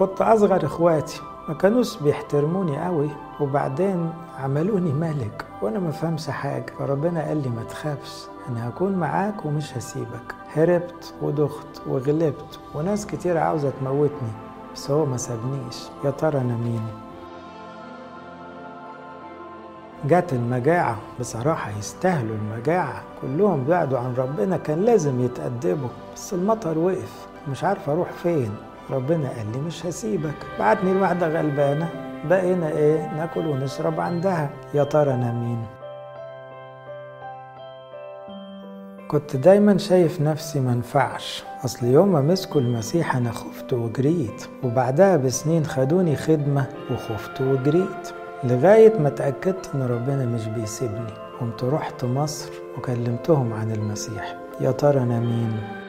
كنت أصغر إخواتي ما كانوش بيحترموني قوي وبعدين عملوني ملك وأنا ما فهمش حاجة. فربنا قال لي ما تخافش أنا هكون معاك ومش هسيبك. هربت ودخت وغلبت وناس كتير عاوزة تموتني بس هو ما سابنيش. يا ترى أنا مين؟ جت المجاعة بصراحة يستاهلوا المجاعة. كلهم بعدوا عن ربنا كان لازم يتأدبوا بس المطر وقف. مش عارف أروح فين. ربنا قال لي مش هسيبك. بعتني لواحدة غلبانة. بقينا إيه؟ ناكل ونشرب عندها. يا ترى أنا مين؟ كنت دايما شايف نفسي منفعش أصل يوم ما مسكوا المسيح أنا خفت وجريت. وبعدها بسنين خدوني خدمة وخفت وجريت. لغاية ما اتأكدت إن ربنا مش بيسيبني. قمت رحت مصر وكلمتهم عن المسيح. يا ترى أنا مين؟